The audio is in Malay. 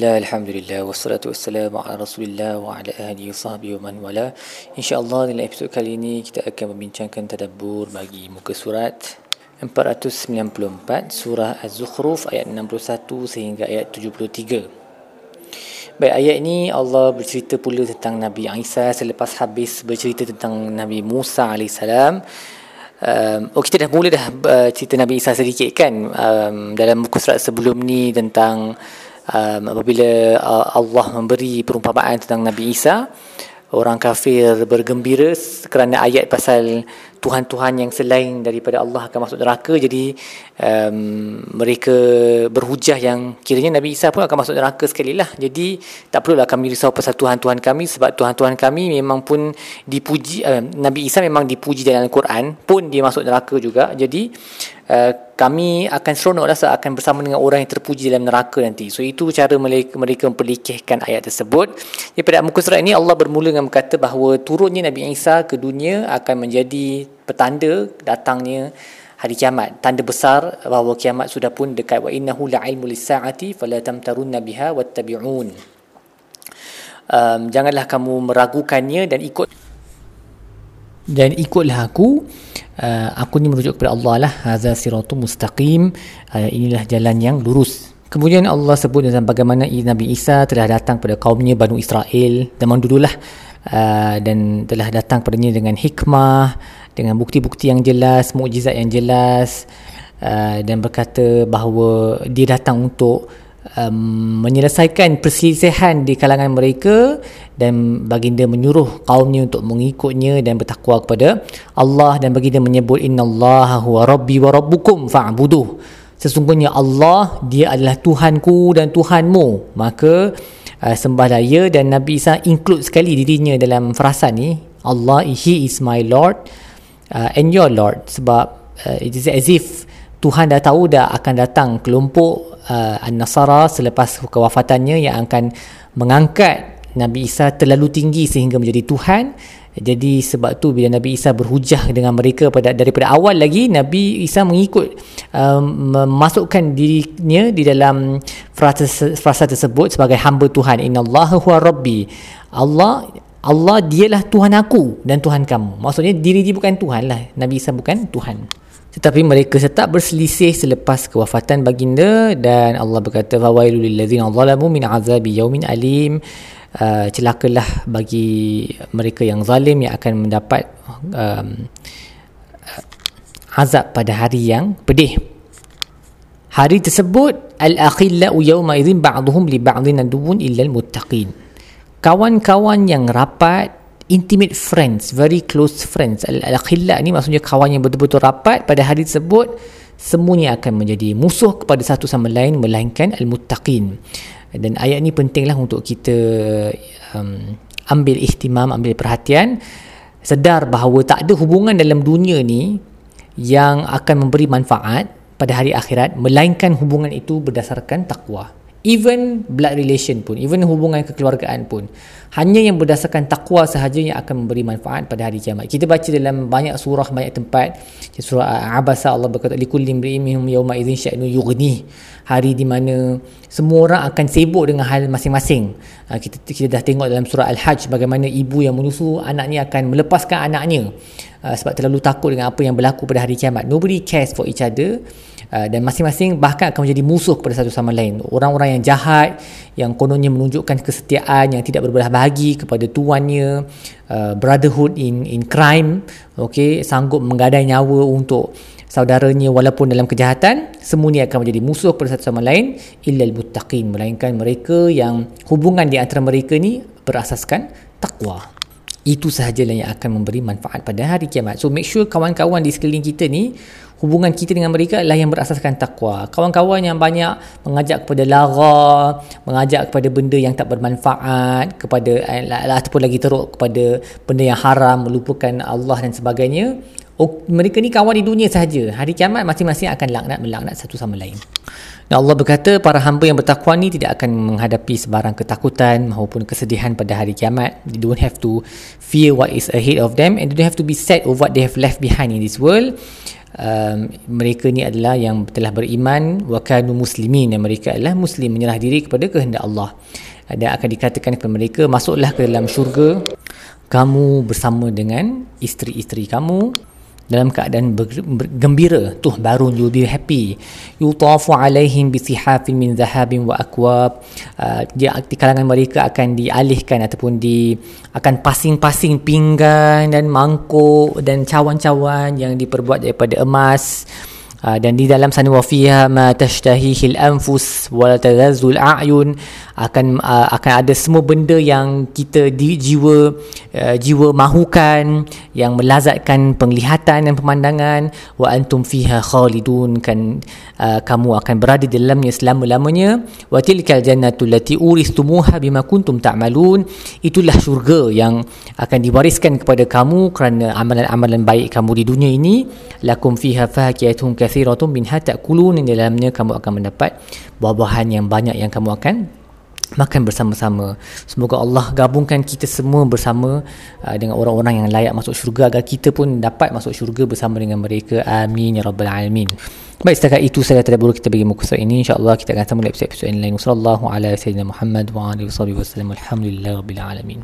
Bismillah, Alhamdulillah, wassalatu wassalamu ala rasulillah wa ala ahli sahbihi wa man wala. InsyaAllah dalam episod kali ini kita akan membincangkan tadabbur bagi muka surat 494 Surah Az-Zukhruf ayat 61 sehingga ayat 73 Baik, ayat ini Allah bercerita pula tentang Nabi Isa selepas habis bercerita tentang Nabi Musa AS Um, oh kita dah mula dah uh, cerita Nabi Isa sedikit kan um, dalam muka surat sebelum ni tentang um, apabila uh, Allah memberi perumpamaan tentang Nabi Isa orang kafir bergembira kerana ayat pasal Tuhan-Tuhan yang selain daripada Allah akan masuk neraka. Jadi um, mereka berhujah yang kiranya Nabi Isa pun akan masuk neraka sekali lah jadi tak perlulah kami risau pasal Tuhan-Tuhan kami sebab Tuhan-Tuhan kami memang pun dipuji uh, Nabi Isa memang dipuji dalam Al-Quran pun dia masuk neraka juga. Jadi uh, kami akan seronok lah akan bersama dengan orang yang terpuji dalam neraka nanti. So itu cara mereka, memperlikihkan ayat tersebut. Jadi pada muka surat ini Allah bermula dengan berkata bahawa turunnya Nabi Isa ke dunia akan menjadi petanda datangnya hari kiamat. Tanda besar bahawa kiamat sudah pun dekat. Wa innahu la'ilmu lisa'ati fala tamtarunna biha wattabi'un. Um, janganlah kamu meragukannya dan ikut dan ikutlah aku uh, aku ni merujuk kepada Allah lah. Hadza siratu mustaqim. Uh, inilah jalan yang lurus. Kemudian Allah sebut tentang bagaimana Nabi Isa telah datang pada kaumnya Banu Israel zaman dululah. Uh, dan telah datang padanya dengan hikmah dengan bukti-bukti yang jelas mukjizat yang jelas. Uh, dan berkata bahawa dia datang untuk um, menyelesaikan perselisihan di kalangan mereka dan baginda menyuruh kaumnya untuk mengikutnya dan bertakwa kepada Allah dan baginda menyebut innallaha huwa rabbi wa rabbukum fa'buduh. Sesungguhnya Allah dia adalah Tuhanku dan Tuhanmu. Maka uh, sembah daya dan Nabi Isa include sekali dirinya dalam frasa ni Allah he is my lord uh, and your lord. Sebab uh, it is as if Tuhan dah tahu dah akan datang kelompok uh, An-Nasara selepas kewafatannya yang akan mengangkat Nabi Isa terlalu tinggi sehingga menjadi Tuhan. Jadi sebab tu bila Nabi Isa berhujah dengan mereka pada daripada awal lagi Nabi Isa mengikut um, memasukkan dirinya di dalam frasa, frasa tersebut sebagai hamba Tuhan. Innallaha huwa rabbi. Allah Allah dialah Tuhan aku dan Tuhan kamu. Maksudnya diri dia bukan Tuhan lah. Nabi Isa bukan Tuhan. Tetapi mereka tetap berselisih selepas kewafatan baginda dan Allah berkata fawailul lillazina zalamu min azabi yaumin alim uh, celakalah bagi mereka yang zalim yang akan mendapat um, azab pada hari yang pedih. Hari tersebut al-akhillau yawma idzin ba'dhum li ba'dhin aduwwun illa al-muttaqin. Kawan-kawan yang rapat intimate friends, very close friends. Al-akhillah ni maksudnya kawan yang betul-betul rapat pada hari tersebut semuanya akan menjadi musuh kepada satu sama lain melainkan al-muttaqin. Dan ayat ni pentinglah untuk kita um, ambil ihtimam, ambil perhatian sedar bahawa tak ada hubungan dalam dunia ni yang akan memberi manfaat pada hari akhirat melainkan hubungan itu berdasarkan takwa even blood relation pun even hubungan kekeluargaan pun hanya yang berdasarkan takwa sahaja yang akan memberi manfaat pada hari kiamat. Kita baca dalam banyak surah banyak tempat. Surah abasa Allah berkata likulli imri'in minhum yawma idzin sya'nu yughni hari di mana semua orang akan sibuk dengan hal masing-masing. Ha, kita kita dah tengok dalam surah al-hajj bagaimana ibu yang menyusu anaknya akan melepaskan anaknya ha, sebab terlalu takut dengan apa yang berlaku pada hari kiamat. Nobody cares for each other. Uh, dan masing-masing bahkan akan menjadi musuh kepada satu sama lain. Orang-orang yang jahat, yang kononnya menunjukkan kesetiaan, yang tidak berbelah bahagi kepada tuannya, uh, brotherhood in in crime, okay, sanggup menggadai nyawa untuk saudaranya walaupun dalam kejahatan, semuanya akan menjadi musuh kepada satu sama lain, illal muttaqin, melainkan mereka yang hubungan di antara mereka ni berasaskan takwa itu sahajalah yang akan memberi manfaat pada hari kiamat. So make sure kawan-kawan di sekeliling kita ni hubungan kita dengan mereka adalah yang berasaskan takwa. Kawan-kawan yang banyak mengajak kepada lara, mengajak kepada benda yang tak bermanfaat, kepada eh, ataupun lagi teruk kepada benda yang haram, melupakan Allah dan sebagainya. Oh, mereka ni kawan di dunia sahaja. Hari kiamat masing-masing akan laknat melaknat satu sama lain. Dan Allah berkata para hamba yang bertakwa ni tidak akan menghadapi sebarang ketakutan maupun kesedihan pada hari kiamat. They don't have to fear what is ahead of them and they don't have to be sad of what they have left behind in this world. Um, mereka ni adalah yang telah beriman wa kanu muslimin dan mereka adalah muslim menyerah diri kepada kehendak Allah. Dan akan dikatakan kepada mereka masuklah ke dalam syurga kamu bersama dengan isteri-isteri kamu dalam keadaan bergembira tuh baru you'll be happy. Yutafu alaihim bisihafin min zahabin wa akwab. Dia di kalangan mereka akan dialihkan ataupun di akan pasing-pasing pinggan dan mangkuk dan cawan-cawan yang diperbuat daripada emas. Uh, dan di dalam sana wa fiha ma tashtahihi al-anfus wa tadhazzul a'yun akan uh, akan ada semua benda yang kita di jiwa uh, jiwa mahukan yang melazatkan penglihatan dan pemandangan. Wa antum fiha khalidun kan uh, kamu akan berada di dalamnya selama-lamanya. Wa tilkal jannatu allati uristumuha bima kuntum ta'malun. Itulah syurga yang akan diwariskan kepada kamu kerana amalan-amalan baik kamu di dunia ini. Lakum fiha fakiyatun kathiratun minha ta'kulun. Di dalamnya kamu akan mendapat buah-buahan yang banyak yang kamu akan makan bersama-sama. Semoga Allah gabungkan kita semua bersama uh, dengan orang-orang yang layak masuk syurga agar kita pun dapat masuk syurga bersama dengan mereka. Amin ya rabbal alamin. Baik setakat itu saya tidak boleh kita bagi muka surat ini insyaallah kita akan sambung episod-episod lain. Wassallallahu ala sayyidina Muhammad wa alihi wasallam. Alhamdulillah rabbil alamin.